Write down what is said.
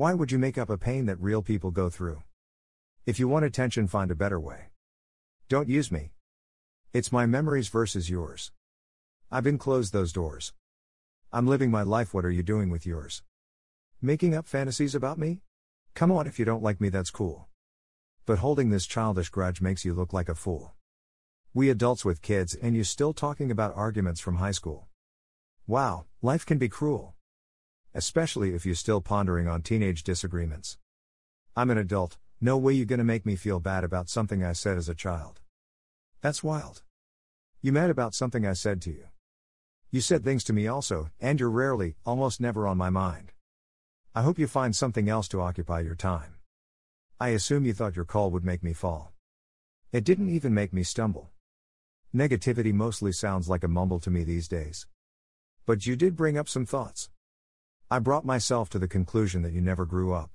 Why would you make up a pain that real people go through? If you want attention, find a better way. Don't use me. It's my memories versus yours. I've been closed those doors. I'm living my life, what are you doing with yours? Making up fantasies about me? Come on, if you don't like me, that's cool. But holding this childish grudge makes you look like a fool. We adults with kids, and you still talking about arguments from high school. Wow, life can be cruel. Especially if you're still pondering on teenage disagreements. I'm an adult, no way you're gonna make me feel bad about something I said as a child. That's wild. You mad about something I said to you. You said things to me also, and you're rarely, almost never on my mind. I hope you find something else to occupy your time. I assume you thought your call would make me fall. It didn't even make me stumble. Negativity mostly sounds like a mumble to me these days. But you did bring up some thoughts. I brought myself to the conclusion that you never grew up.